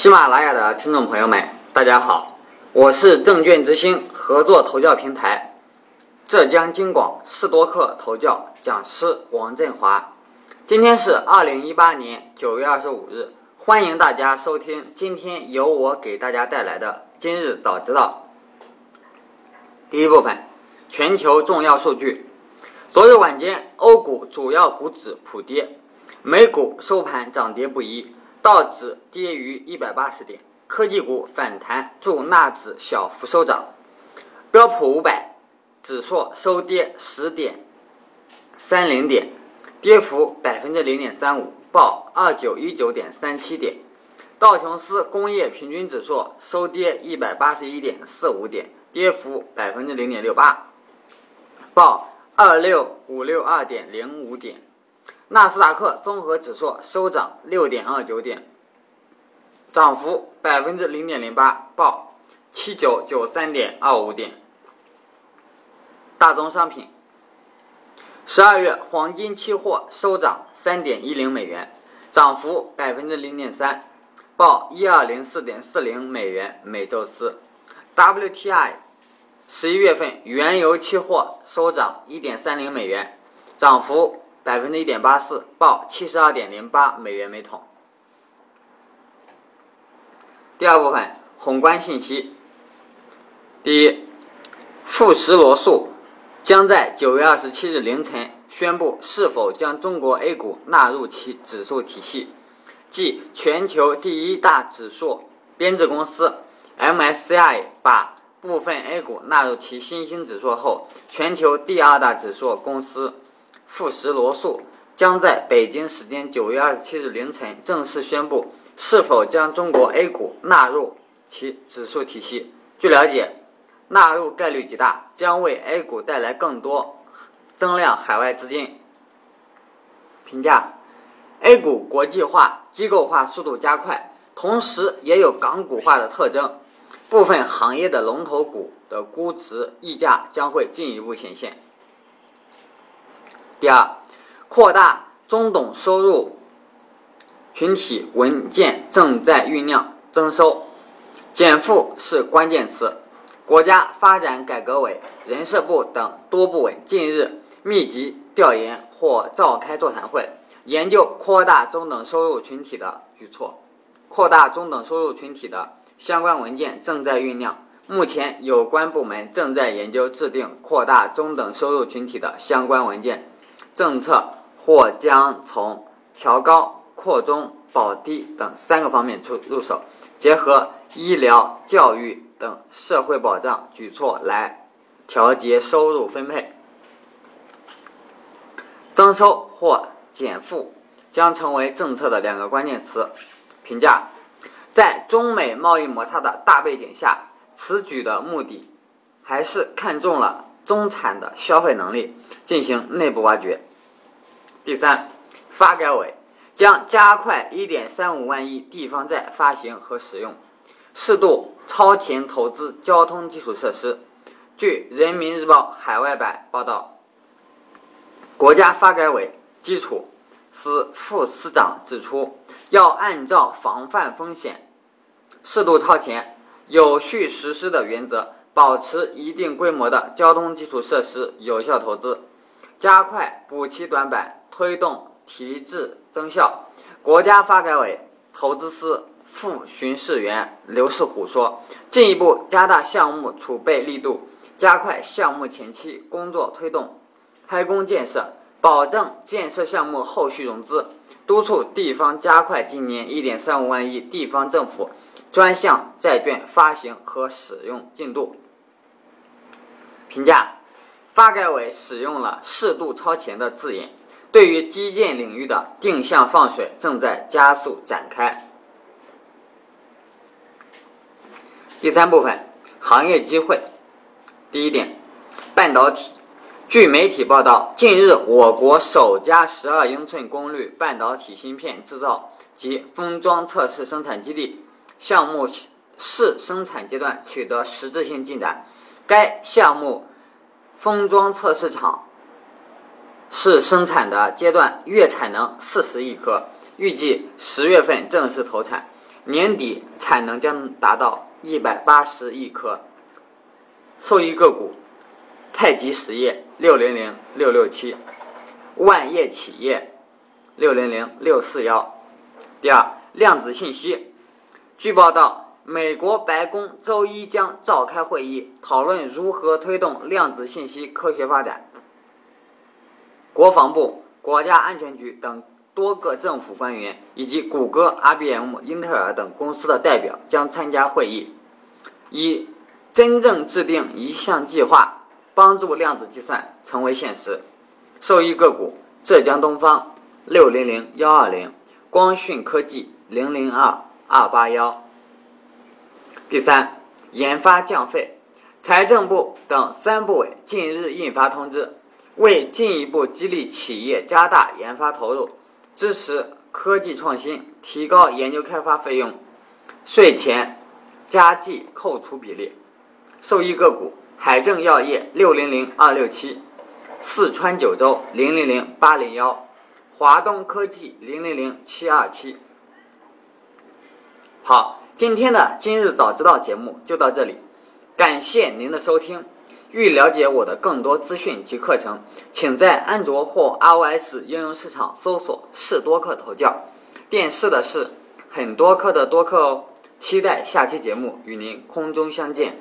喜马拉雅的听众朋友们，大家好，我是证券之星合作投教平台浙江金广士多克投教讲师王振华。今天是二零一八年九月二十五日，欢迎大家收听今天由我给大家带来的今日早知道。第一部分，全球重要数据。昨日晚间，欧股主要股指普跌，美股收盘涨跌不一。道指跌逾一百八十点，科技股反弹助纳指小幅收涨，标普五百指数收跌十点三零点，跌幅百分之零点三五，报二九一九点三七点。道琼斯工业平均指数收跌一百八十一点四五点，跌幅百分之零点六八，报二六五六二点零五点。纳斯达克综合指数收涨六点二九点，涨幅百分之零点零八，报七九九三点二五点。大宗商品，十二月黄金期货收涨三点一零美元，涨幅百分之零点三，报一二零四点四零美元每周四。WTI 十一月份原油期货收涨一点三零美元，涨幅。百分之一点八四，报七十二点零八美元每桶。第二部分宏观信息：第一，富时罗素将在九月二十七日凌晨宣布是否将中国 A 股纳入其指数体系，即全球第一大指数编制公司 MSCI 把部分 A 股纳入其新兴指数后，全球第二大指数公司。富时罗素将在北京时间九月二十七日凌晨正式宣布是否将中国 A 股纳入其指数体系。据了解，纳入概率极大，将为 A 股带来更多增量海外资金。评价：A 股国际化、机构化速度加快，同时也有港股化的特征，部分行业的龙头股的估值溢价将会进一步显现。第二，扩大中等收入群体文件正在酝酿增收，减负是关键词。国家发展改革委、人社部等多部委近日密集调研或召开座谈会，研究扩大中等收入群体的举措。扩大中等收入群体的相关文件正在酝酿，目前有关部门正在研究制定扩大中等收入群体的相关文件。政策或将从调高、扩中、保低等三个方面出入手，结合医疗、教育等社会保障举措来调节收入分配。增收或减负将成为政策的两个关键词。评价：在中美贸易摩擦的大背景下，此举的目的还是看中了。中产的消费能力进行内部挖掘。第三，发改委将加快1.35万亿地方债发行和使用，适度超前投资交通基础设施。据人民日报海外版报道，国家发改委基础司副司长指出，要按照防范风险、适度超前、有序实施的原则。保持一定规模的交通基础设施有效投资，加快补齐短板，推动提质增效。国家发改委投资司副巡视员刘世虎说：“进一步加大项目储备力度，加快项目前期工作推动，开工建设，保证建设项目后续融资，督促地方加快今年1.35万亿地方政府。”专项债券发行和使用进度评价，发改委使用了“适度超前”的字眼，对于基建领域的定向放水正在加速展开。第三部分，行业机会。第一点，半导体。据媒体报道，近日我国首家十二英寸功率半导体芯片制造及封装测试生产基地。项目试生产阶段取得实质性进展。该项目封装测试厂是生产的阶段月产能四十亿颗，预计十月份正式投产。年底产能将达到一百八十亿颗。受益个股：太极实业六零零六六七，万业企业六零零六四幺。第二，量子信息。据报道，美国白宫周一将召开会议，讨论如何推动量子信息科学发展。国防部、国家安全局等多个政府官员以及谷歌、IBM、英特尔等公司的代表将参加会议，一。真正制定一项计划，帮助量子计算成为现实。受益个股：浙江东方六零零幺二零，光讯科技零零二二八幺。第三，研发降费。财政部等三部委近日印发通知，为进一步激励企业加大研发投入，支持科技创新，提高研究开发费用，税前加计扣除比例。受益个股：海正药业六零零二六七，四川九州零零零八零幺，华东科技零零零七二七。好，今天的今日早知道节目就到这里，感谢您的收听。欲了解我的更多资讯及课程，请在安卓或 iOS 应用市场搜索“视多课头教”，电视的是很多课的多课哦。期待下期节目与您空中相见。